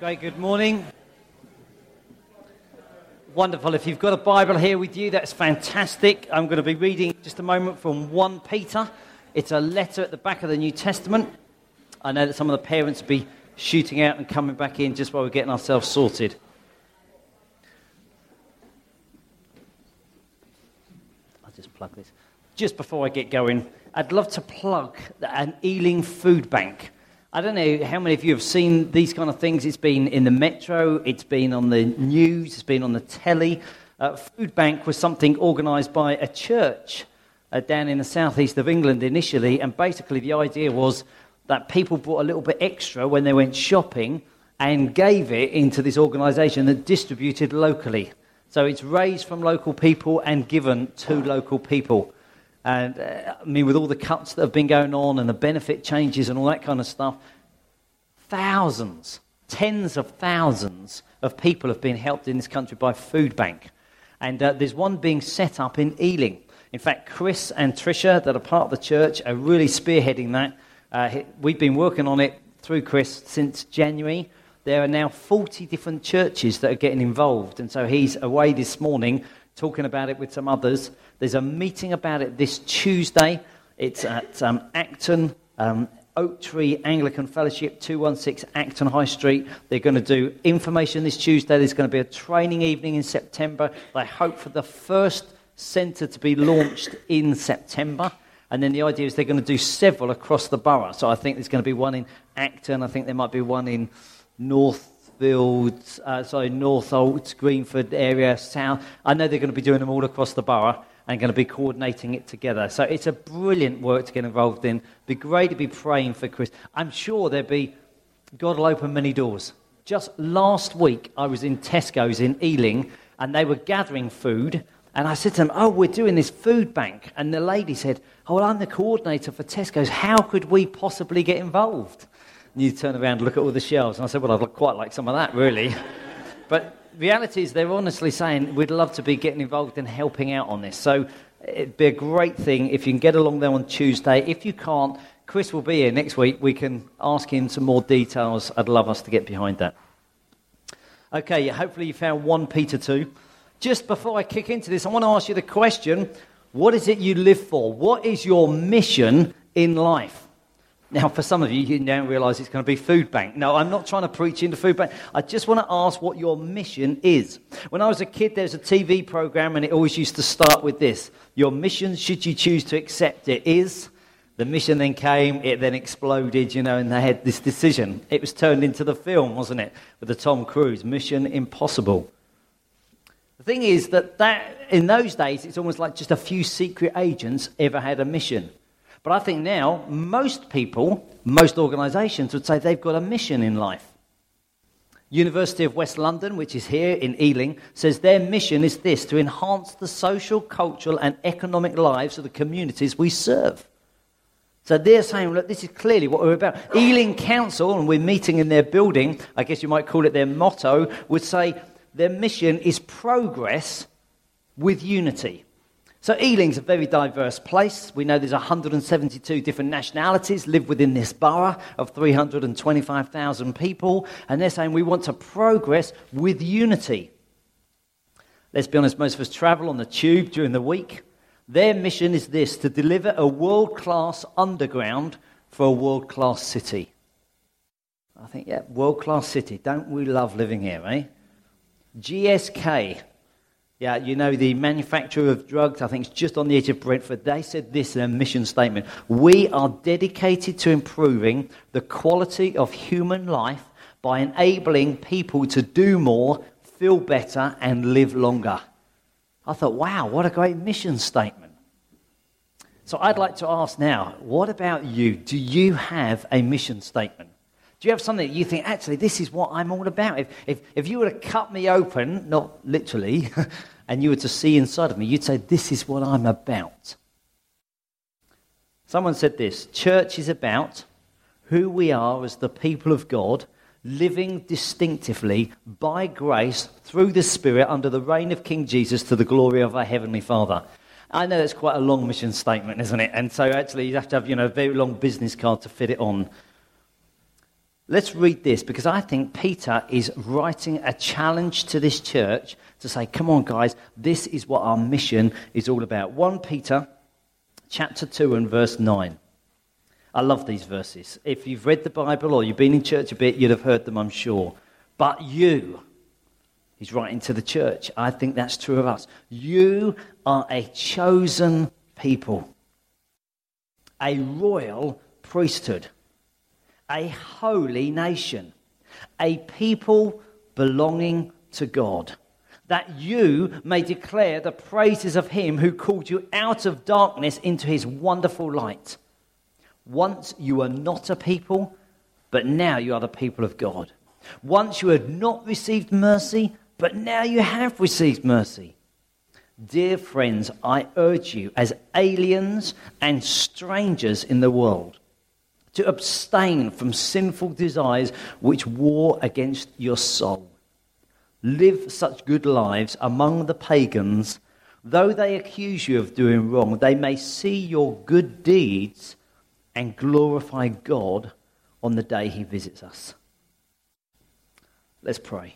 Great, good morning. Wonderful. If you've got a Bible here with you, that's fantastic. I'm going to be reading just a moment from 1 Peter. It's a letter at the back of the New Testament. I know that some of the parents will be shooting out and coming back in just while we're getting ourselves sorted. I'll just plug this. Just before I get going, I'd love to plug an Ealing food bank. I don't know how many of you have seen these kind of things. It's been in the metro, it's been on the news, it's been on the telly. Uh, food bank was something organised by a church uh, down in the southeast of England initially, and basically the idea was that people brought a little bit extra when they went shopping and gave it into this organisation that distributed locally. So it's raised from local people and given to local people. And uh, I mean, with all the cuts that have been going on and the benefit changes and all that kind of stuff, thousands, tens of thousands of people have been helped in this country by Food Bank. And uh, there's one being set up in Ealing. In fact, Chris and Tricia, that are part of the church, are really spearheading that. Uh, we've been working on it through Chris since January. There are now 40 different churches that are getting involved. And so he's away this morning talking about it with some others. There's a meeting about it this Tuesday. It's at um, Acton, um, Oak Tree Anglican Fellowship, 216 Acton High Street. They're going to do information this Tuesday. There's going to be a training evening in September. They hope for the first centre to be launched in September. And then the idea is they're going to do several across the borough. So I think there's going to be one in Acton. I think there might be one in North Fields, uh, sorry, Northolt, Greenford area, South. I know they're going to be doing them all across the borough and going to be coordinating it together. So it's a brilliant work to get involved in. Be great to be praying for Chris. I'm sure there'll be, God will open many doors. Just last week, I was in Tesco's in Ealing and they were gathering food. And I said to them, Oh, we're doing this food bank. And the lady said, Oh, well, I'm the coordinator for Tesco's. How could we possibly get involved? You turn around and look at all the shelves. And I said, Well, I'd quite like some of that, really. but reality is, they're honestly saying, We'd love to be getting involved and helping out on this. So it'd be a great thing if you can get along there on Tuesday. If you can't, Chris will be here next week. We can ask him some more details. I'd love us to get behind that. Okay, hopefully you found 1 Peter 2. Just before I kick into this, I want to ask you the question what is it you live for? What is your mission in life? Now, for some of you, you now realize it's going to be food bank. No, I'm not trying to preach into food bank. I just want to ask what your mission is. When I was a kid, there was a TV program, and it always used to start with this Your mission, should you choose to accept it, is. The mission then came, it then exploded, you know, and they had this decision. It was turned into the film, wasn't it? With the Tom Cruise, Mission Impossible. The thing is that, that in those days, it's almost like just a few secret agents ever had a mission. But I think now most people, most organizations would say they've got a mission in life. University of West London, which is here in Ealing, says their mission is this to enhance the social, cultural, and economic lives of the communities we serve. So they're saying, look, this is clearly what we're about. Ealing Council, and we're meeting in their building, I guess you might call it their motto, would say their mission is progress with unity. So Ealing's a very diverse place. We know there's 172 different nationalities live within this borough of 325,000 people, and they're saying we want to progress with unity. Let's be honest, most of us travel on the tube during the week. Their mission is this to deliver a world class underground for a world class city. I think, yeah, world class city. Don't we love living here, eh? GSK, yeah, you know, the manufacturer of drugs, I think it's just on the edge of Brentford, they said this in a mission statement We are dedicated to improving the quality of human life by enabling people to do more, feel better, and live longer. I thought, wow, what a great mission statement. So I'd like to ask now, what about you? Do you have a mission statement? Do you have something that you think, actually, this is what I'm all about? If, if, if you were to cut me open, not literally, and you were to see inside of me, you'd say, this is what I'm about. Someone said this church is about who we are as the people of God, living distinctively by grace through the Spirit under the reign of King Jesus to the glory of our Heavenly Father. I know it's quite a long mission statement, isn't it? And so actually, you have to have you know, a very long business card to fit it on. Let's read this because I think Peter is writing a challenge to this church to say, come on, guys, this is what our mission is all about. 1 Peter chapter 2 and verse 9. I love these verses. If you've read the Bible or you've been in church a bit, you'd have heard them, I'm sure. But you, he's writing to the church. I think that's true of us. You are a chosen people, a royal priesthood a holy nation, a people belonging to God, that you may declare the praises of him who called you out of darkness into his wonderful light. Once you were not a people, but now you are the people of God. Once you had not received mercy, but now you have received mercy. Dear friends, I urge you, as aliens and strangers in the world, to abstain from sinful desires which war against your soul. Live such good lives among the pagans, though they accuse you of doing wrong, they may see your good deeds and glorify God on the day he visits us. Let's pray.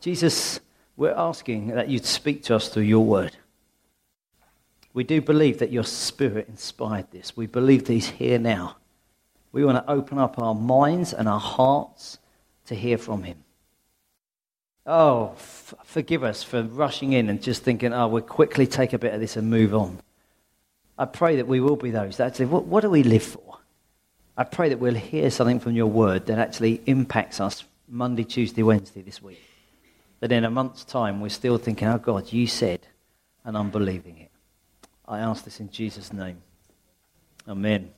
Jesus, we're asking that you'd speak to us through your word. We do believe that your spirit inspired this. We believe that he's here now. We want to open up our minds and our hearts to hear from him. Oh, f- forgive us for rushing in and just thinking, oh, we'll quickly take a bit of this and move on. I pray that we will be those that actually, what, what do we live for? I pray that we'll hear something from your word that actually impacts us Monday, Tuesday, Wednesday this week. That in a month's time, we're still thinking, oh, God, you said, and I'm believing it. I ask this in Jesus' name. Amen.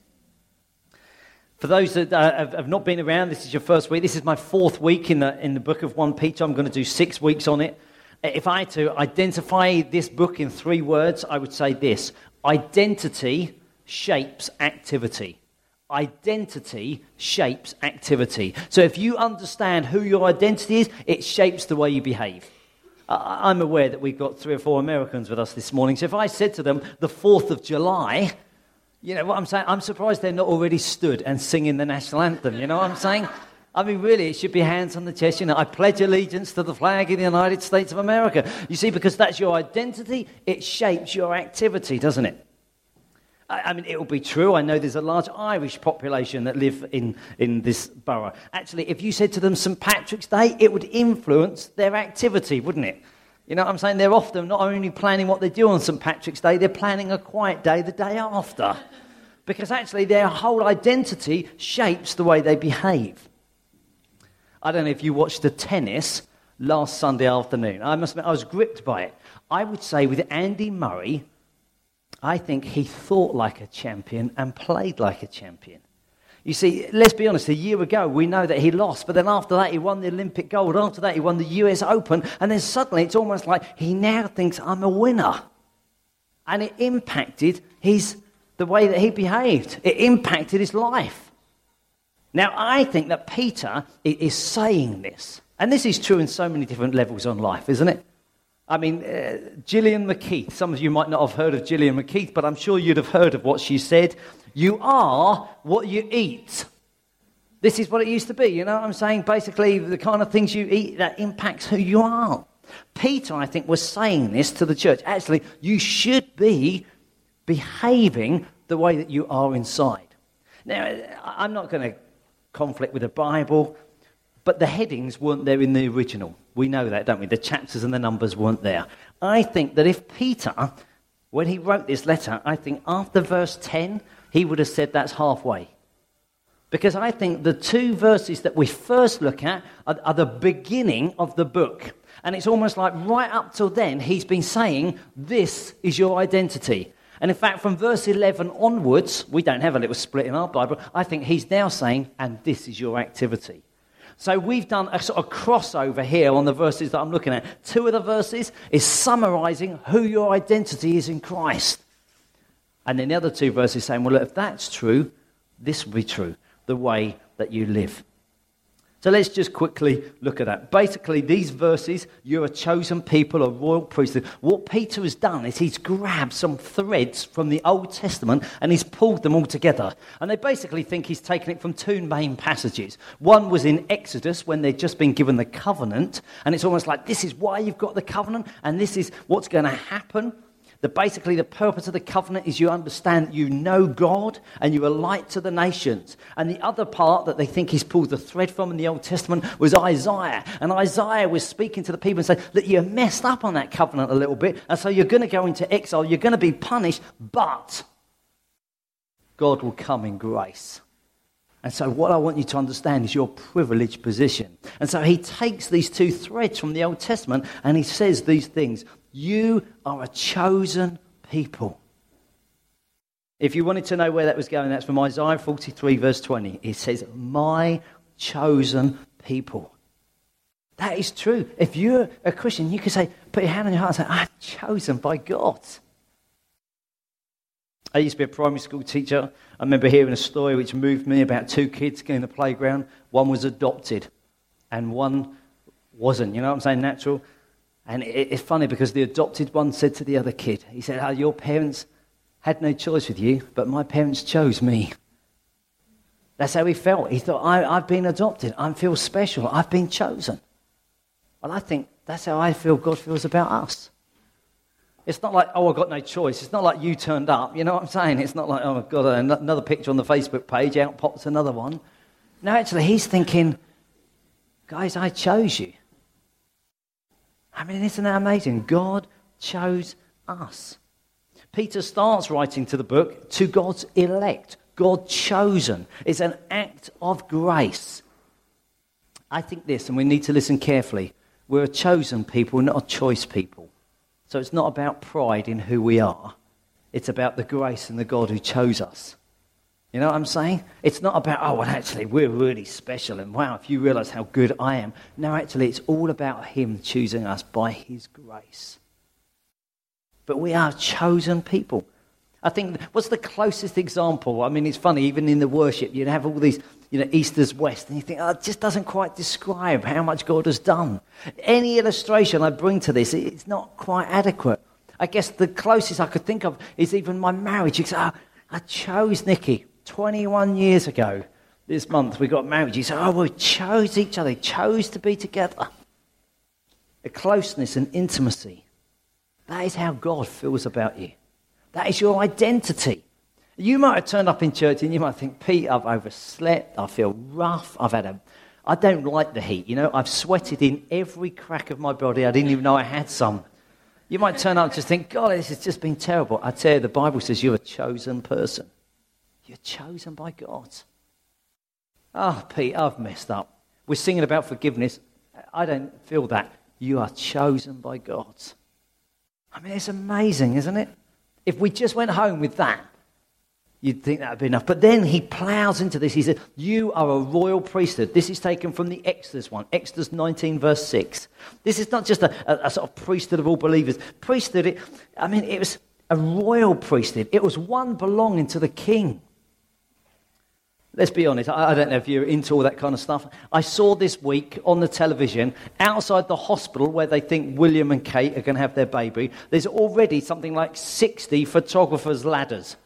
For those that uh, have, not been around, this is your first week. This is my fourth week in the, in the book of 1 Peter. I'm going to do six weeks on it. If I had to identify this book in three words, I would say this Identity shapes activity. Identity shapes activity. So if you understand who your identity is, it shapes the way you behave. I'm aware that we've got three or four Americans with us this morning. So if I said to them, the 4th of July, you know what I'm saying? I'm surprised they're not already stood and singing the national anthem. You know what I'm saying? I mean, really, it should be hands on the chest. You know, I pledge allegiance to the flag of the United States of America. You see, because that's your identity, it shapes your activity, doesn't it? I mean, it will be true. I know there's a large Irish population that live in, in this borough. Actually, if you said to them St. Patrick's Day, it would influence their activity, wouldn't it? You know what I'm saying? They're often not only planning what they do on St. Patrick's Day, they're planning a quiet day the day after. Because actually, their whole identity shapes the way they behave. I don't know if you watched the tennis last Sunday afternoon. I must admit, I was gripped by it. I would say with Andy Murray, I think he thought like a champion and played like a champion. You see, let's be honest, a year ago we know that he lost, but then after that he won the Olympic gold. After that he won the US Open, and then suddenly it's almost like he now thinks I'm a winner. And it impacted his, the way that he behaved, it impacted his life. Now, I think that Peter is saying this, and this is true in so many different levels on life, isn't it? I mean, uh, Gillian McKeith. Some of you might not have heard of Gillian McKeith, but I'm sure you'd have heard of what she said. You are what you eat. This is what it used to be. You know what I'm saying? Basically, the kind of things you eat that impacts who you are. Peter, I think, was saying this to the church. Actually, you should be behaving the way that you are inside. Now, I'm not going to conflict with the Bible. But the headings weren't there in the original. We know that, don't we? The chapters and the numbers weren't there. I think that if Peter, when he wrote this letter, I think after verse 10, he would have said that's halfway. Because I think the two verses that we first look at are, are, the beginning of the book. And it's almost like right up till then, he's been saying, This is your identity. And in fact, from verse 11 onwards, we don't have a little split in our Bible. I think he's now saying, And this is your activity. So we've done a sort of crossover here on the verses that I'm looking at. Two of the verses is summarizing who your identity is in Christ. And then the other two verses saying, well, look, if that's true, this will be true, the way that you live. So let's just quickly look at that. Basically, these verses, you're a chosen people, a royal priesthood. What Peter has done is he's grabbed some threads from the Old Testament and he's pulled them all together. And they basically think he's taken it from two main passages. One was in Exodus when they'd just been given the covenant, and it's almost like this is why you've got the covenant, and this is what's going to happen that basically the purpose of the covenant is you understand you know God and you are light to the nations. And the other part that they think he's pulled the thread from in the Old Testament was Isaiah. And Isaiah was speaking to the people and saying, that you messed up on that covenant a little bit, and so you're going to go into exile, you're going to be punished, but God will come in grace. And so, what I want you to understand is your privileged position. And so, he takes these two threads from the Old Testament and he says these things you are a chosen people. If you wanted to know where that was going, that's from Isaiah 43, verse 20. It says, My chosen people. That is true. If you're a Christian, you can say, put your hand on your heart and say, I'm chosen by God. I used to be a primary school teacher. I remember hearing a story which moved me about two kids going to the playground. One was adopted and one wasn't. You know what I'm saying? Natural. And it's funny because the adopted one said to the other kid, he said, oh, Your parents had no choice with you, but my parents chose me. That's how he felt. He thought, I, have been adopted. I feel special. I've been chosen. Well, I think that's how I feel God feels about us. It's not like, oh, I've got no choice. It's not like you turned up. You know what I'm saying? It's not like, oh, I've got another picture on the Facebook page, out pops another one. No, actually, he's thinking, guys, I chose you. I mean, isn't that amazing? God chose us. Peter starts writing to the book to God's elect, God chosen. It's an act of grace. I think this, and we need to listen carefully. We're a chosen people, not a choice people. So it's not about pride in who we are, it's about the grace and the God who chose us. You know what I'm saying? It's not about, oh, well, actually, we're really special, and wow, if you realize how good I am. No, actually, it's all about Him choosing us by His grace. But we are chosen people. I think, what's the closest example? I mean, it's funny, even in the worship, you'd have all these, you know, Easter's West, and you think, oh, it just doesn't quite describe how much God has done. Any illustration I bring to this, it's not quite adequate. I guess the closest I could think of is even my marriage. You say, oh, I chose Nikki. 21 years ago, this month, we got married. You said, Oh, we chose each other, chose to be together. A closeness and intimacy. That is how God feels about you. That is your identity. You might have turned up in church and you might think, Pete, I've overslept. I feel rough. I've had a. I don't like the heat. You know, I've sweated in every crack of my body. I didn't even know I had some. You might turn up and just think, God, this has just been terrible. I tell you, the Bible says you're a chosen person. You're chosen by God. Oh, Pete, I've messed up. We're singing about forgiveness. I don't feel that. You are chosen by God. I mean, it's amazing, isn't it? If we just went home with that, you'd think that would be enough. But then he plows into this. He said, You are a royal priesthood. This is taken from the Exodus one, Exodus 19, verse 6. This is not just a, a, a sort of priesthood of all believers. Priesthood, it, I mean, it was a royal priesthood, it was one belonging to the king. Let's be honest, I don't know if you're into all that kind of stuff. I saw this week on the television outside the hospital where they think William and Kate are going to have their baby, there's already something like 60 photographers' ladders.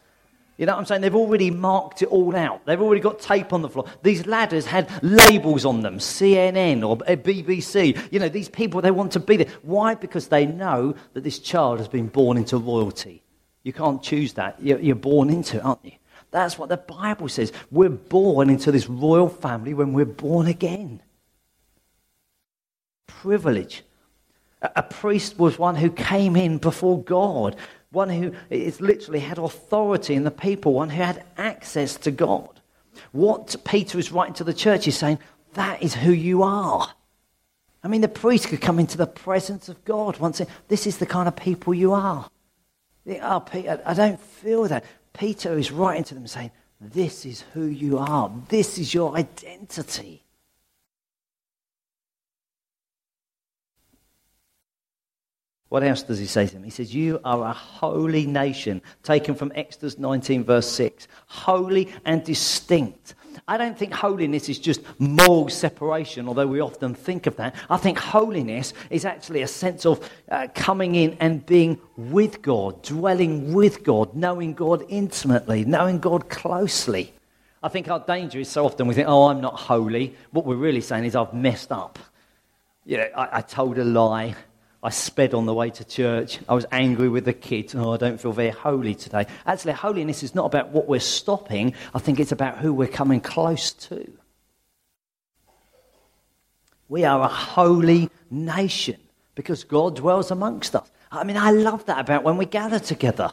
You know what I'm saying? They've already marked it all out. They've already got tape on the floor. These ladders had labels on them CNN or uh, BBC. You know, these people, they want to be there. Why? Because they know that this child has been born into royalty. You can't choose that. You're born into it, aren't you? That's what the Bible says. We're born into this royal family when we're born again. Privilege. A, priest was one who came in before God, one who is literally had authority in the people, one who had access to God. What Peter is writing to the church is saying, that is who you are. I mean, the priest could come into the presence of God once. This is the kind of people you are. Oh, Peter, I don't feel that. Peter is writing to them saying, This is who you are, this is your identity. What else does he say to them? He says, You are a holy nation, taken from Exodus 19, verse 6. Holy and distinct. I don't think holiness is just moral separation, although we often think of that. I think holiness is actually a sense of uh, coming in and being with God, dwelling with God, knowing God intimately, knowing God closely. I think our danger is so often we think, oh, I'm not holy. What we're really saying is, I've messed up. You know, I, I told a lie. I sped on the way to church. I was angry with the kids. Oh, I don't feel very holy today. Actually, holiness is not about what we're stopping. I think it's about who we're coming close to. We are a holy nation because God dwells amongst us. I mean, I love that about when we gather together.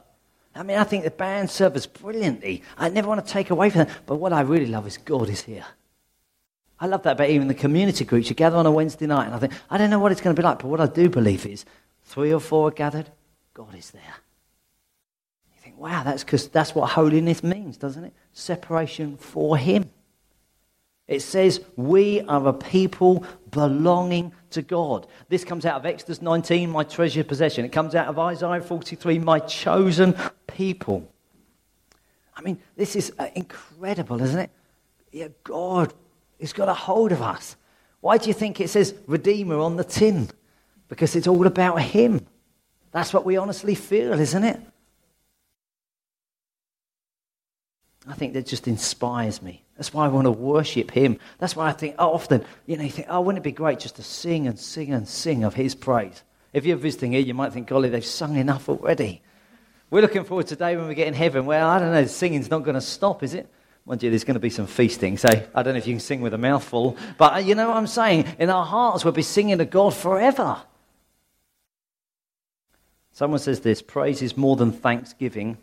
I mean, I think the band serve us brilliantly. I never want to take away from that. But what I really love is God is here. I love that about even the community groups. You gather on a Wednesday night, and I think, I don't know what it's going to be like, but what I do believe is three or four are gathered, God is there. You think, wow, that's because that's what holiness means, doesn't it? Separation for Him. It says, we are a people belonging to God. This comes out of Exodus 19, my treasured possession. It comes out of Isaiah 43, my chosen people. I mean, this is uh, incredible, isn't it? Yeah, God He's got a hold of us. Why do you think it says Redeemer on the tin? Because it's all about Him. That's what we honestly feel, isn't it? I think that just inspires me. That's why I want to worship Him. That's why I think oh, often, you know, you think, oh, wouldn't it be great just to sing and sing and sing of His praise? If you're visiting here, you might think, golly, they've sung enough already. We're looking forward to day when we get in heaven. Well, I don't know, singing's not going to stop, is it? Mind you, there's going to be some feasting, so I don't know if you can sing with a mouthful, but uh, you know what I'm saying? In our hearts, we'll be singing to God forever. Someone says this praise is more than thanksgiving.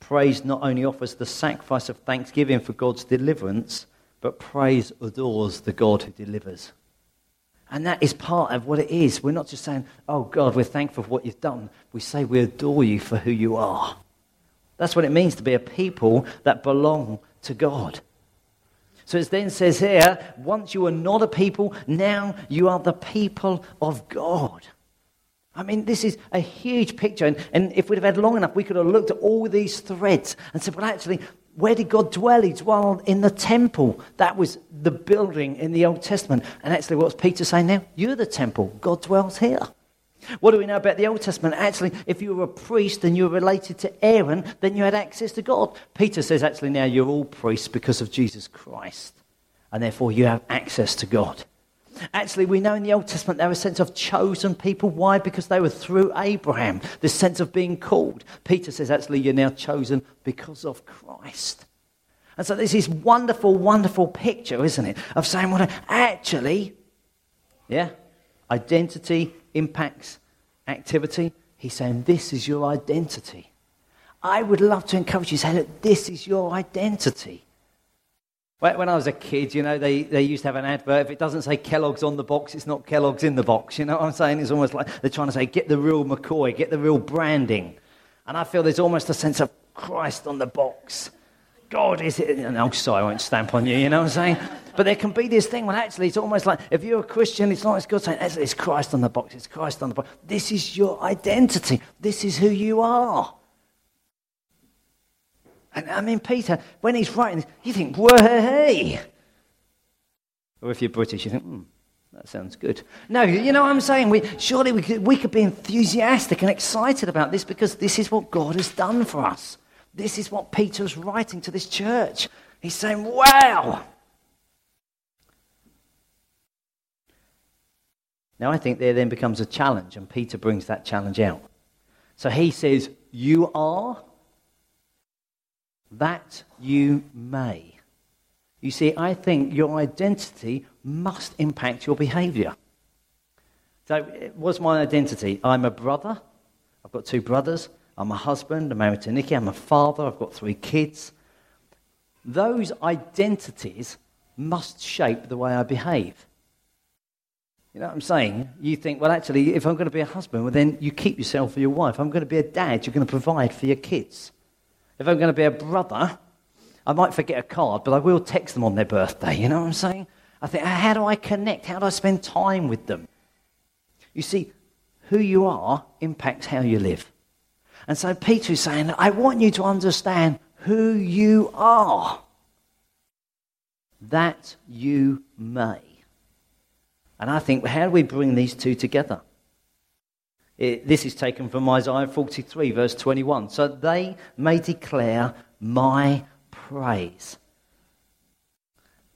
Praise not only offers the sacrifice of thanksgiving for God's deliverance, but praise adores the God who delivers. And that is part of what it is. We're not just saying, oh God, we're thankful for what you've done. We say we adore you for who you are. That's what it means to be a people that belong to God. So it then says here, once you were not a people, now you are the people of God. I mean, this is a huge picture. And, and if we'd have had long enough, we could have looked at all these threads and said, well, actually, where did God dwell? He dwelled in the temple. That was the building in the Old Testament. And actually, what's Peter saying now? You're the temple. God dwells here. What do we know about the Old Testament? Actually, if you were a priest and you were related to Aaron, then you had access to God. Peter says, actually, now you're all priests because of Jesus Christ. And therefore, you have access to God. Actually, we know in the Old Testament there was a sense of chosen people. Why? Because they were through Abraham. This sense of being called. Peter says, actually, you're now chosen because of Christ. And so there's this wonderful, wonderful picture, isn't it? Of saying, well, actually, yeah, identity impacts activity. He's saying, This is your identity. I would love to encourage you to say, Look, this is your identity. When I was a kid, you know, they, they used to have an advert. If it doesn't say Kellogg's on the box, it's not Kellogg's in the box. You know what I'm saying? It's almost like they're trying to say, get the real McCoy, get the real branding. And I feel there's almost a sense of Christ on the box. God is it. No, sorry, I won't stamp on you, you know what I'm saying? But there can be this thing when actually it's almost like if you're a Christian, it's not as God saying, it's Christ on the box, it's Christ on the box. This is your identity, this is who you are. And I mean, Peter, when he's writing you think, way. Or if you're British, you think, hmm, that sounds good. No, you know what I'm saying? We, surely we could, we could be enthusiastic and excited about this because this is what God has done for us. This is what Peter's writing to this church. He's saying, wow. Now, I think there then becomes a challenge, and Peter brings that challenge out. So he says, You are that you may. You see, I think your identity must impact your behavior. So, what's my identity? I'm a brother. I've got two brothers. I'm a husband, I'm married to Nikki, I'm a father, I've got three kids. Those identities must shape the way I behave. You know what I'm saying? You think, well, actually, if I'm going to be a husband, well, then you keep yourself for your wife. If I'm going to be a dad, you're going to provide for your kids. If I'm going to be a brother, I might forget a card, but I will text them on their birthday. You know what I'm saying? I think, how do I connect? How do I spend time with them? You see, who you are impacts how you live. And so Peter is saying, I want you to understand who you are. that you may. And I think, how do we bring these two together? It, this is taken from Isaiah 43, verse 21. So they may declare my praise.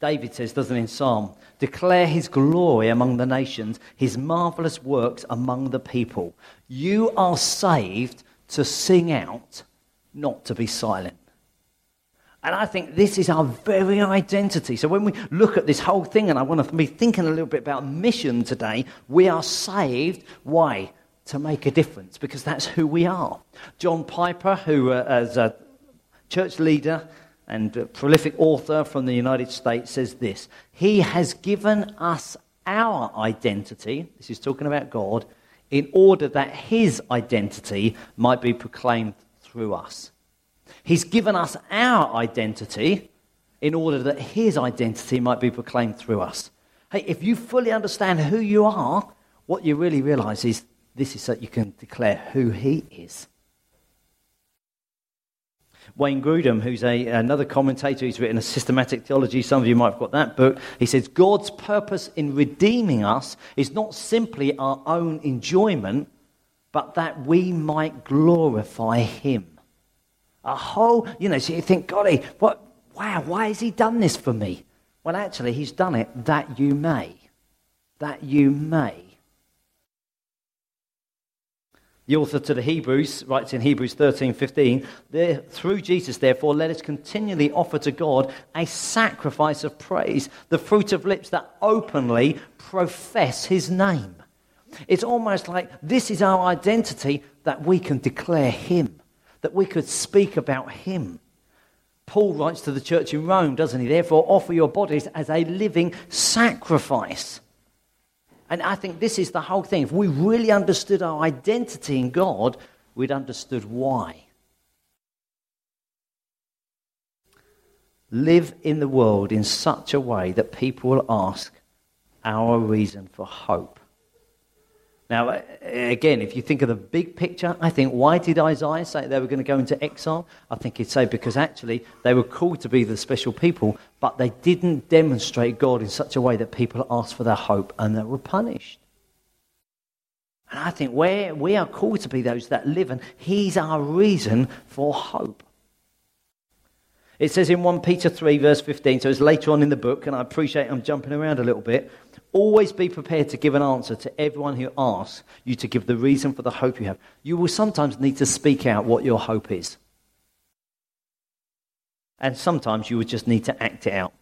David says, doesn't in Psalm, declare his glory among the nations, his marvelous works among the people. You are saved to sing out, not to be silent. And I think this is our very identity. So when we look at this whole thing, and I want to be thinking a little bit about mission today, we are saved. Why? To make a difference, because that's who we are. John Piper, who, uh, as a church leader and a prolific author from the United States, says this He has given us our identity, this is talking about God, in order that his identity might be proclaimed through us. He's given us our identity in order that his identity might be proclaimed through us. Hey, if you fully understand who you are, what you really realize is this is that you can declare who he is. Wayne Grudem, who's a, another commentator, he's written a systematic theology. Some of you might have got that book. He says, God's purpose in redeeming us is not simply our own enjoyment, but that we might glorify Him. A whole, you know, so you think, golly, what, wow, why has He done this for me? Well, actually, He's done it that you may. That you may. The author to the Hebrews writes in Hebrews 13 15, through Jesus, therefore, let us continually offer to God a sacrifice of praise, the fruit of lips that openly profess his name. It's almost like this is our identity that we can declare him, that we could speak about him. Paul writes to the church in Rome, doesn't he? Therefore, offer your bodies as a living sacrifice. And I think this is the whole thing. If we really understood our identity in God, we'd understood why. Live in the world in such a way that people will ask our reason for hope. Now, uh, again, if you think of the big picture, I think why did Isaiah say they were going to go into exile? I think he'd say because actually they were called to be the special people, but they didn't demonstrate God in such a way that people asked for their hope and they were punished. And I think we we are called to be those that live, and He's our reason for hope. It says in 1 Peter 3, verse 15, so it's later on in the book, and I appreciate I'm jumping around a little bit. Always be prepared to give an answer to everyone who asks you to give the reason for the hope you have. You will sometimes need to speak out what your hope is. And sometimes you would just need to act it out.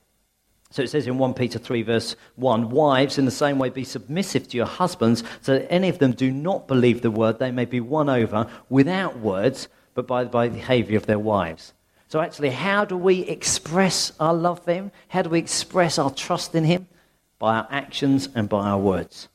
So it says in 1 Peter 3, verse 1 Wives, in the same way, be submissive to your husbands, so that any of them do not believe the word, they may be won over without words, but by, by the behavior of their wives. So, actually, how do we express our love for Him? How do we express our trust in Him? by our actions and by our words.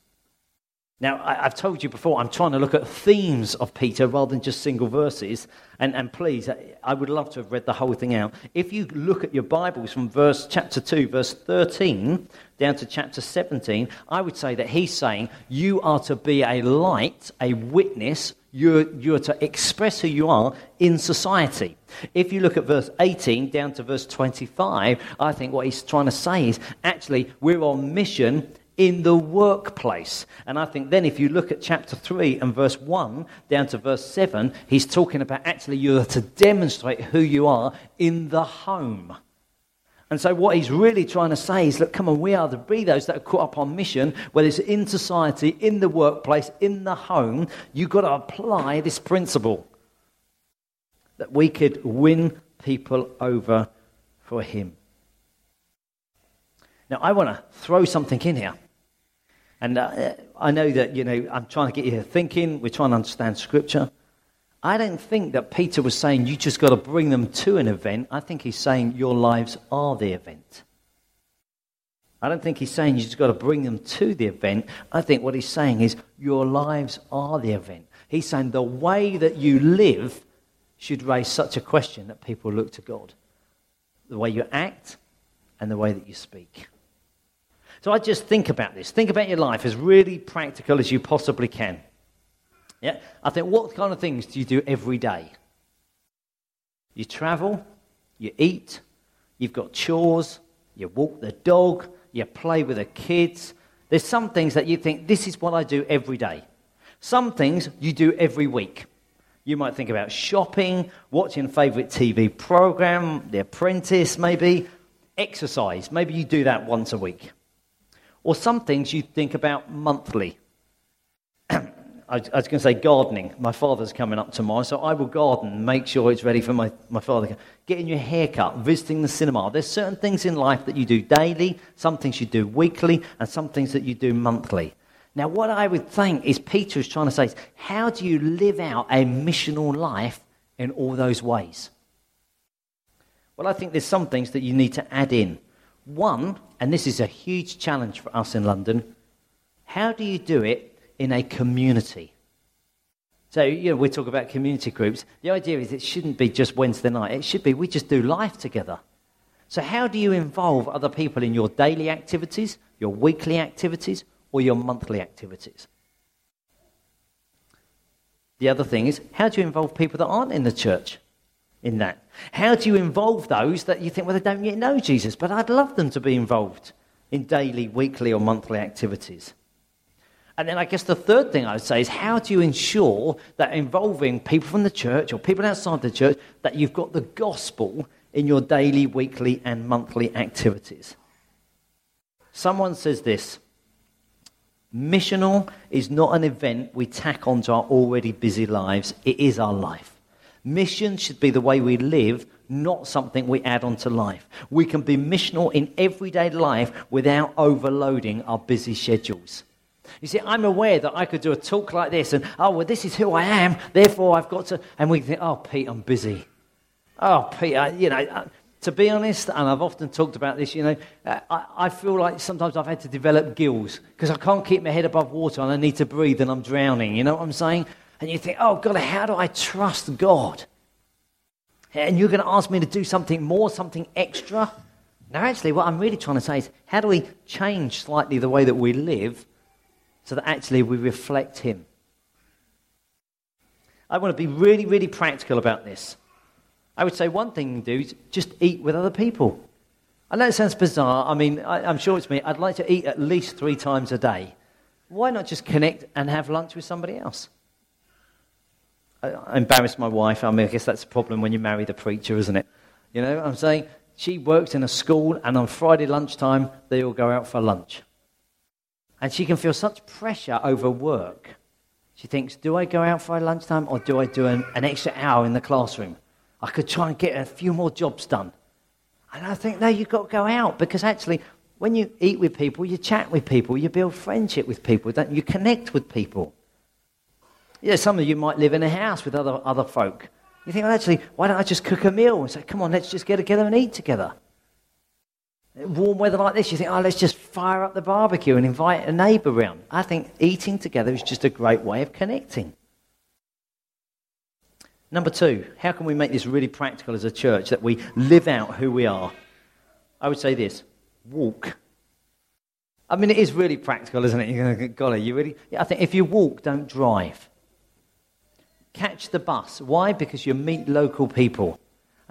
Now, I, have told you before, I'm trying to look at themes of Peter rather than just single verses. And, and please, I would love to have read the whole thing out. If you look at your Bibles from verse chapter 2, verse 13, down to chapter 17, I would say that he's saying you are to be a light, a witness. You're, you're to express who you are in society. If you look at verse 18 down to verse 25, I think what he's trying to say is actually we're on mission in the workplace. And I think then if you look at chapter 3 and verse 1 down to verse 7, he's talking about actually you're to demonstrate who you are in the home. And so, what he's really trying to say is, look, come on, we are to be those that are caught up on mission, whether it's in society, in the workplace, in the home. You've got to apply this principle that we could win people over for him. Now, I want to throw something in here. And uh, I know that, you know, I'm trying to get you thinking, we're trying to understand Scripture. I don't think that Peter was saying you just got to bring them to an event. I think he's saying your lives are the event. I don't think he's saying you just got to bring them to the event. I think what he's saying is your lives are the event. He's saying the way that you live should raise such a question that people look to God. The way you act and the way that you speak. So I just think about this. Think about your life as really practical as you possibly can. Yeah? I think, what kind of things do you do every day? You travel, you eat, you've got chores, you walk the dog, you play with the kids. There's some things that you think, this is what I do every day. Some things you do every week. You might think about shopping, watching favourite TV program, The Apprentice, maybe, exercise. Maybe you do that once a week. Or some things you think about monthly. I was going to say gardening. My father's coming up tomorrow, so I will garden, make sure it's ready for my, my father. Getting your hair cut, visiting the cinema. There's certain things in life that you do daily, some things you do weekly, and some things that you do monthly. Now, what I would think is Peter is trying to say is, how do you live out a missional life in all those ways? Well, I think there's some things that you need to add in. One, and this is a huge challenge for us in London, how do you do it in a community? So, you know, we talk about community groups. The idea is it shouldn't be just Wednesday night. It should be we just do life together. So, how do you involve other people in your daily activities, your weekly activities, or your monthly activities. The other thing is, how do you involve people that aren't in the church in that? How do you involve those that you think, well, they don't yet know Jesus, but I'd love them to be involved in daily, weekly, or monthly activities? And then I guess the third thing I would say is how do you ensure that involving people from the church or people outside the church, that you've got the gospel in your daily, weekly, and monthly activities? Someone says this Missional is not an event we tack onto our already busy lives, it is our life. Mission should be the way we live, not something we add onto life. We can be missional in everyday life without overloading our busy schedules. You see, I'm aware that I could do a talk like this and, oh, well, this is who I am, therefore I've got to. And we think, oh, Pete, I'm busy. Oh, Pete, I, you know, to be honest, and I've often talked about this, you know, uh, I, I feel like sometimes I've had to develop gills because I can't keep my head above water and I need to breathe and I'm drowning. You know what I'm saying? And you think, oh, God, how do I trust God? And you're going to ask me to do something more, something extra? Now, actually, what I'm really trying to say is, how do we change slightly the way that we live so that actually we reflect Him? I want to be really, really practical about this. I would say one thing to do is just eat with other people. I know it sounds bizarre. I mean, I, am sure it's me. I'd like to eat at least three times a day. Why not just connect and have lunch with somebody else? I, I embarrassed my wife. I mean, I guess that's a problem when you marry the preacher, isn't it? You know, I'm saying she works in a school, and on Friday lunchtime, they all go out for lunch. And she can feel such pressure over work. She thinks, do I go out for lunchtime or do I do an, an extra hour in the classroom? I could try and get a few more jobs done. And I think, no, you've got to go out because actually, when you eat with people, you chat with people, you build friendship with people, don't you? connect with people. Yeah, some of you might live in a house with other, other folk. You think, well, actually, why don't I just cook a meal and say, come on, let's just get together and eat together? Warm weather like this, you think, oh, let's just fire up the barbecue and invite a neighbour round. I think eating together is just a great way of connecting. Number two, how can we make this really practical as a church that we live out who we are? I would say this walk. I mean, it is really practical, isn't it? Golly, you really. I think if you walk, don't drive. Catch the bus. Why? Because you meet local people.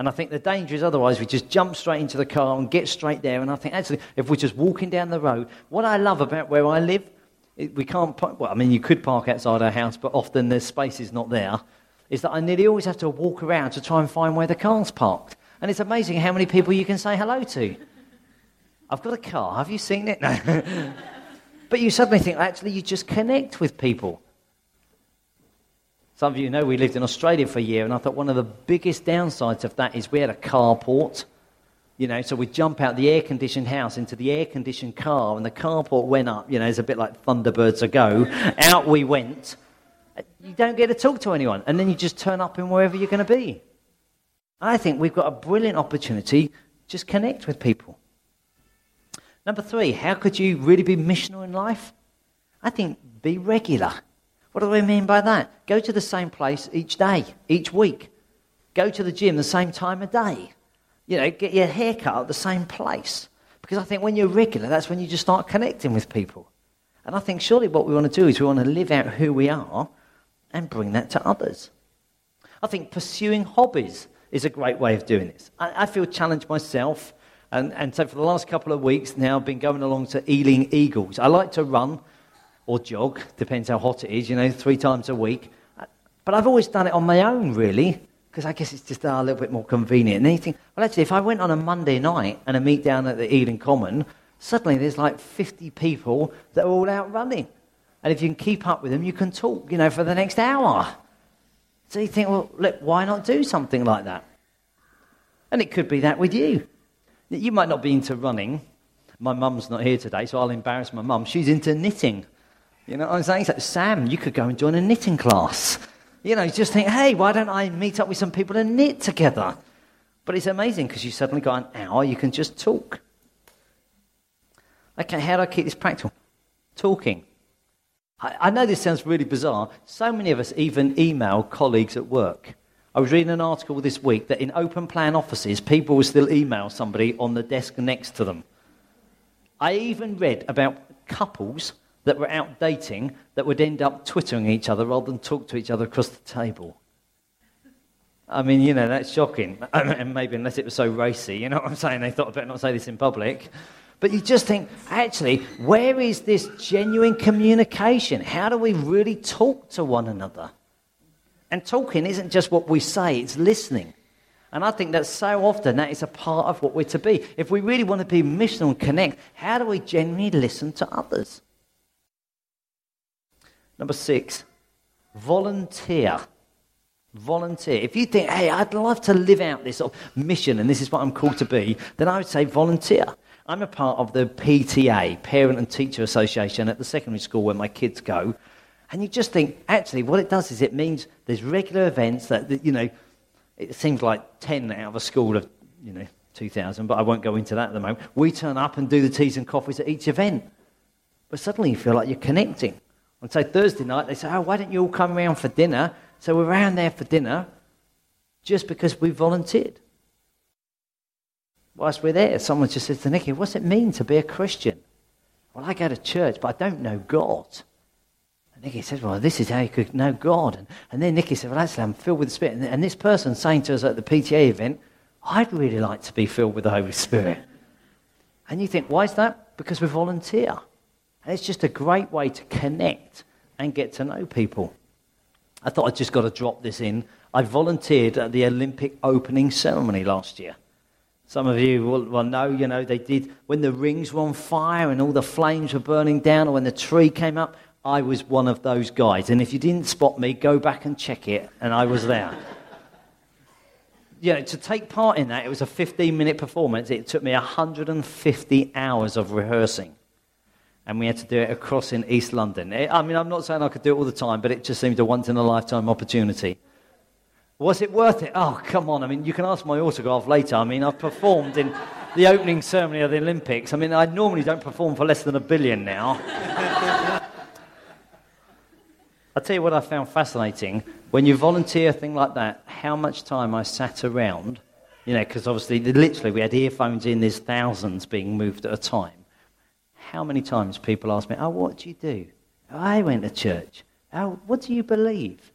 And I think the danger is otherwise we just jump straight into the car and get straight there. And I think actually, if we're just walking down the road, what I love about where I live, we can't. Park, Well, I mean, you could park outside our house, but often there's spaces not there is that I nearly always have to walk around to try and find where the car's parked. And it's amazing how many people you can say hello to. I've got a car. Have you seen it? No. but you suddenly think, actually, you just connect with people. Some of you know we lived in Australia for a year, and I thought one of the biggest downsides of that is we had a carport. You know, so we jump out the air conditioned house into the air conditioned car, and the carport went up. You know, it's a bit like Thunderbirds ago. out we went, you don't get to talk to anyone, and then you just turn up in wherever you're going to be. I think we've got a brilliant opportunity just connect with people. Number three, how could you really be missional in life? I think be regular. What do I mean by that? Go to the same place each day, each week. Go to the gym the same time of day. You know, get your hair cut at the same place. Because I think when you're regular, that's when you just start connecting with people. And I think surely what we want to do is we want to live out who we are and bring that to others. I think pursuing hobbies is a great way of doing this. I, I feel challenged myself. And, and so for the last couple of weeks now, I've been going along to Ealing Eagles. I like to run or jog, depends how hot it is, you know, three times a week. But I've always done it on my own, really, because I guess it's just uh, a little bit more convenient. And then you think, well, actually, if I went on a Monday night and a meet down at the Ealing Common, suddenly there's like 50 people that are all out running. And if you can keep up with them, you can talk, you know, for the next hour. So you think, well, look, why not do something like that? And it could be that with you. You might not be into running. My mum's not here today, so I'll embarrass my mum. She's into knitting. You know what I'm saying? So, Sam, you could go and join a knitting class. You know, you just think, hey, why don't I meet up with some people and knit together? But it's amazing because you suddenly got an hour, you can just talk. Okay, how do I keep this practical? Talking. I, I know this sounds really bizarre. So many of us even email colleagues at work. I was reading an article this week that in open plan offices, people will still email somebody on the desk next to them. I even read about couples that were out dating that would end up twittering each other rather than talk to each other across the table. I mean, you know, that's shocking. and maybe unless it was so racy, you know what I'm saying? They thought I better not say this in public. But you just think, actually, where is this genuine communication? How do we really talk to one another? And talking isn't just what we say, it's listening. And I think that so often that is a part of what we're to be. If we really want to be missional and connect, how do we genuinely listen to others? Number six, volunteer. Volunteer. If you think, hey, I'd love to live out this mission and this is what I'm called to be, then I would say volunteer. I'm a part of the PTA, Parent and Teacher Association, at the secondary school where my kids go. And you just think, actually, what it does is it means there's regular events that, that you know, it seems like 10 out of a school of, you know, 2,000, but I won't go into that at the moment. We turn up and do the teas and coffees at each event. But suddenly you feel like you're connecting. On, say, Thursday night, they say, oh, why don't you all come around for dinner? So we're around there for dinner just because we volunteered. Whilst we're there, someone just says to Nikki, what's it mean to be a Christian? Well, I go to church, but I don't know God. And Nikki says, Well, this is how you could know God. And, and then Nikki said, Well, actually, I'm filled with the Spirit. And, and this person saying to us at the PTA event, I'd really like to be filled with the Holy Spirit. And you think, Why is that? Because we volunteer. And it's just a great way to connect and get to know people. I thought I'd just got to drop this in. I volunteered at the Olympic opening ceremony last year. Some of you will, will, know, you know, they did when the rings were on fire and all the flames were burning down, or when the tree came up. I was one of those guys. And if you didn't spot me, go back and check it, and I was there. you know, to take part in that, it was a 15 minute performance. It took me 150 hours of rehearsing. And we had to do it across in East London. Eh, I mean, I'm not saying I could do it all the time, but it just seemed a once in a lifetime opportunity. Was it worth it? Oh, come on. I mean, you can ask my autograph later. I mean, I've performed in the opening ceremony of the Olympics. I mean, I normally don't perform for less than a billion now. I'll tell you what I found fascinating. When you volunteer a thing like that, how much time I sat around, you know, because obviously, literally, we had earphones in, there's thousands being moved at a time. How many times people ask me, Oh, what do you do? I went to church. Oh, what do you believe?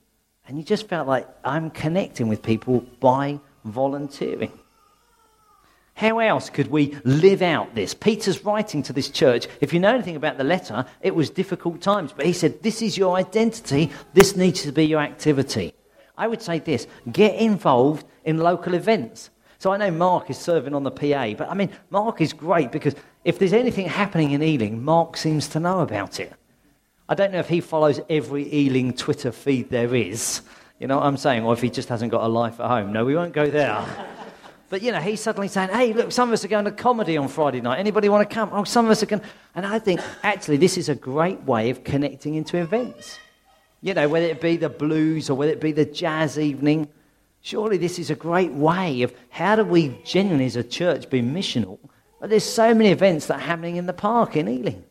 And you just felt like I'm connecting with people by volunteering. How else could we live out this? Peter's writing to this church. If you know anything about the letter, it was difficult times. But he said, This is your identity. This needs to be your activity. I would say this get involved in local events. So I know Mark is serving on the PA, but I mean, Mark is great because if there's anything happening in Ealing, Mark seems to know about it. I don't know if he follows every Ealing Twitter feed there is, you know what I'm saying, or if he just hasn't got a life at home. No, we won't go there. But, you know, he's suddenly saying, hey, look, some of us are going to comedy on Friday night. Anybody want to come? Oh, some of us are going. And I think, actually, this is a great way of connecting into events. You know, whether it be the blues or whether it be the jazz evening. Surely this is a great way of how do we genuinely, as a church, be missional? But there's so many events that are happening in the park in Ealing.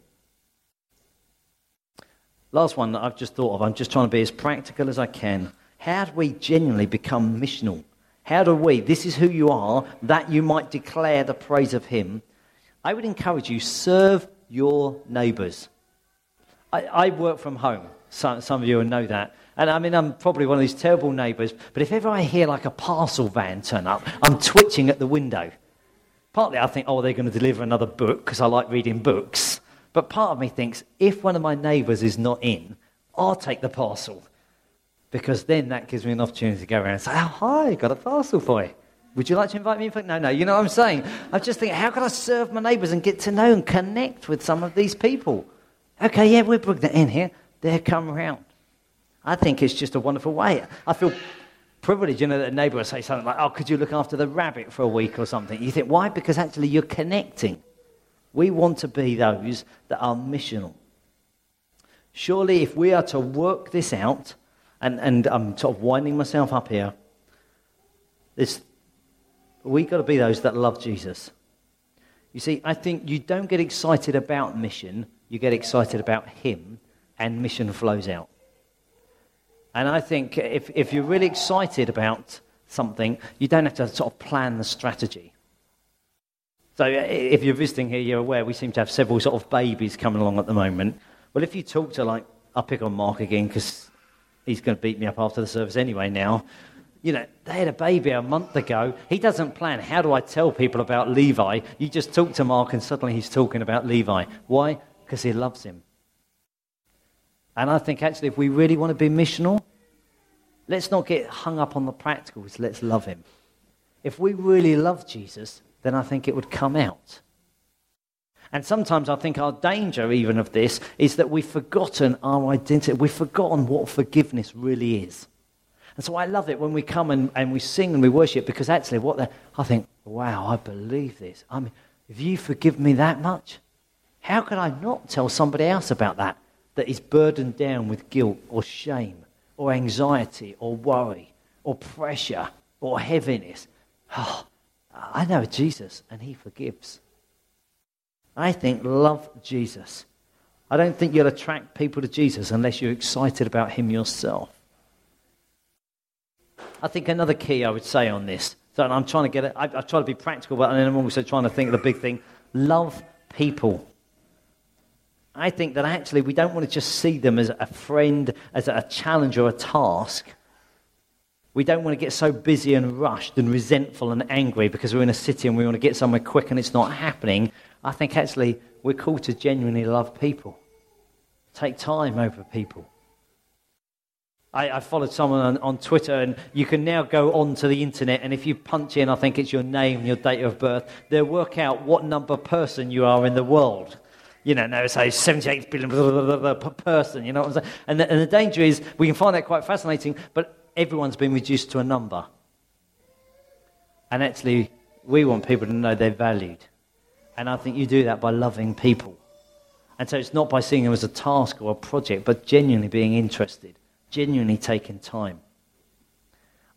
Last one that I've just thought of, I'm just trying to be as practical as I can. How do we genuinely become missional? How do we, this is who you are, that you might declare the praise of Him? I would encourage you, serve your neighbours. I, I, work from home. Some, some of you will know that. And I mean, I'm probably one of these terrible neighbours, but if ever I hear like a parcel van turn up, I'm twitching at the window. Partly I think, oh, they're going to deliver another book because I like reading books. But part of me thinks, if one of my neighbours is not in, I'll take the parcel. Because then that gives me an opportunity to go around and say, oh, hi, got a parcel for you. Would you like to invite me in? No, no, you know what I'm saying? I'm just thinking, how can I serve my neighbours and get to know and connect with some of these people? Okay, yeah, we'll bring that in here. They're come around. I think it's just a wonderful way. I feel privileged, you know, that a neighbour will say something like, oh, could you look after the rabbit for a week or something? You think, why? Because actually you're connecting. We want to be those that are missional. Surely, if we are to work this out, and, and I'm sort of winding myself up here, this, we've got to be those that love Jesus. You see, I think you don't get excited about mission, you get excited about Him, and mission flows out. And I think if, if you're really excited about something, you don't have to sort of plan the strategy. So uh, if you're visiting here, you're aware we seem to have several sort of babies coming along at the moment. Well, if you talk to, like, I'll pick on Mark again because he's going to beat me up after the service anyway now. You know, they had a baby a month ago. He doesn't plan, how do I tell people about Levi? You just talk to Mark and suddenly he's talking about Levi. Why? Because he loves him. And I think actually, if we really want to be missional, let's not get hung up on the practicals. Let's love him. If we really love Jesus, then I think it would come out. And sometimes I think our danger, even of this, is that we've forgotten our identity. We've forgotten what forgiveness really is. And so I love it when we come and, and we sing and we worship because actually, what I think, wow, I believe this. I mean, if you forgive me that much, how could I not tell somebody else about that? That is burdened down with guilt or shame or anxiety or worry or pressure or heaviness. Oh, I know Jesus and he forgives. I think love Jesus. I don't think you'll attract people to Jesus unless you're excited about him yourself. I think another key I would say on this, so I'm trying to get it, I, I try to be practical, but I'm also trying to think of the big thing love people. I think that actually we don't want to just see them as a friend, as a challenge or a task. We don't want to get so busy and rushed and resentful and angry because we're in a city and we want to get somewhere quick and it's not happening. I think actually we're called to genuinely love people, take time over people. I, I followed someone on, on Twitter, and you can now go onto the internet, and if you punch in, I think it's your name, your date of birth, they'll work out what number person you are in the world you know, now say 78 billion per person, you know what I'm saying? And the, and the danger is we can find that quite fascinating, but everyone's been reduced to a number. And actually, we want people to know they're valued. And I think you do that by loving people. And so it's not by seeing them as a task or a project, but genuinely being interested, genuinely taking time.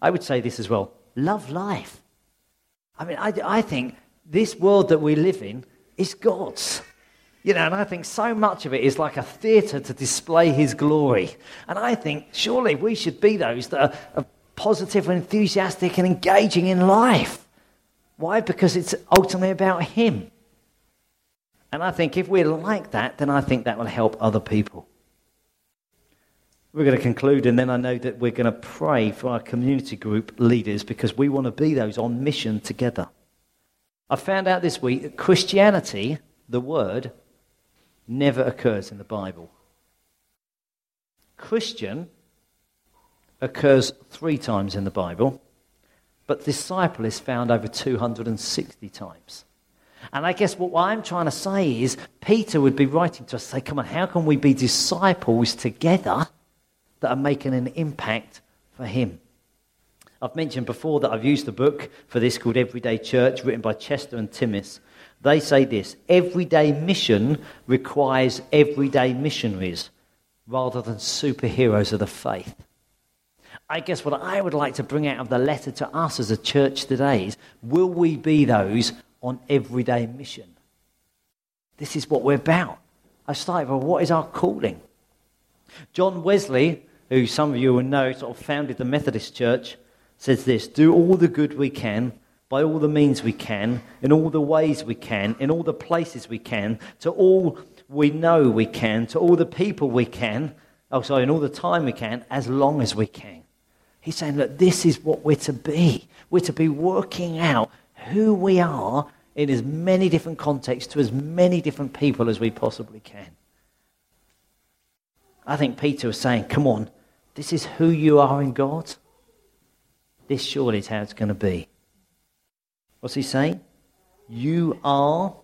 I would say this as well love life. I mean, I, I think this world that we live in is God's. You know, and I think so much of it is like a theatre to display his glory. And I think surely we should be those that are, are positive and enthusiastic and engaging in life. Why? Because it's ultimately about him. And I think if we're like that, then I think that will help other people. We're going to conclude, and then I know that we're going to pray for our community group leaders because we want to be those on mission together. I found out this week that Christianity, the word, never occurs in the Bible. Christian occurs three times in the Bible, but disciple is found over 260 times. And I guess what I'm trying to say is Peter would be writing to us, say, come on, how can we be disciples together that are making an impact for him? I've mentioned before that I've used a book for this called Everyday Church, written by Chester and Timmis. They say this everyday mission requires everyday missionaries rather than superheroes of the faith. I guess what I would like to bring out of the letter to us as a church today is will we be those on everyday mission? This is what we're about. I started with what is our calling? John Wesley, who some of you will know, sort of founded the Methodist Church, says this Do all the good we can by all the means we can, in all the ways we can, in all the places we can, to all we know we can, to all the people we can, oh, sorry, in all the time we can, as long as we can. He's saying, look, this is what we're to be. We're to be working out who we are in as many different contexts to as many different people as we possibly can. I think Peter was saying, Come on, this is who you are in God. This surely is how it's going to be. What's he saying? You are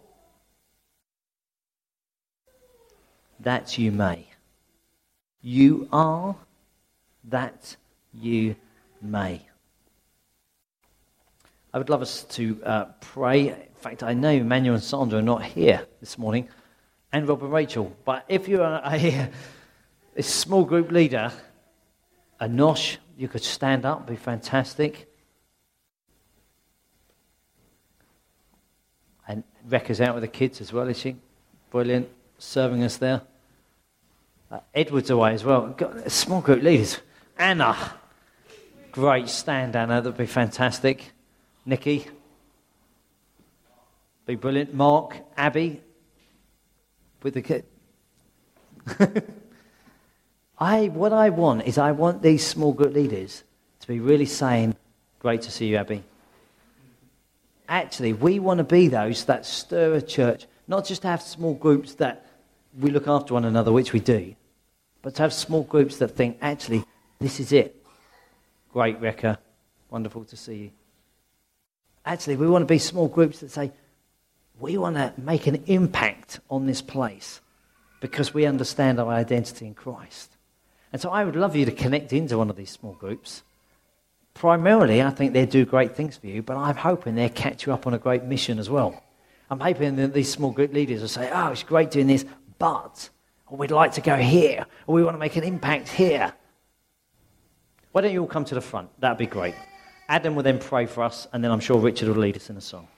that you may. You are that you may. I would love us to uh, pray. In fact, I know Emmanuel and Sandra are not here this morning, and Rob and Rachel. But if you're a, a, a small group leader, a nosh, you could stand up, be fantastic. And Rekka's out with the kids as well, is she? Brilliant, serving us there. Uh, Edward's away as well. Got small group leaders. Anna, great stand, Anna. That'd be fantastic. Nikki, be brilliant. Mark, Abby, with the kid. I, what I want is I want these small group leaders to be really saying, Great to see you, Abby. Actually, we want to be those that stir a church, not just to have small groups that we look after one another, which we do, but to have small groups that think, actually, this is it. Great, Rekka. Wonderful to see you. Actually, we want to be small groups that say, we want to make an impact on this place because we understand our identity in Christ. And so I would love you to connect into one of these small groups. Primarily, I think they do great things for you, but I'm hoping they'll catch you up on a great mission as well. I'm hoping that these small group leaders will say, oh, it's great doing this, but we'd like to go here, or we want to make an impact here. Why don't you all come to the front? That'd be great. Adam will then pray for us, and then I'm sure Richard will lead us in a song.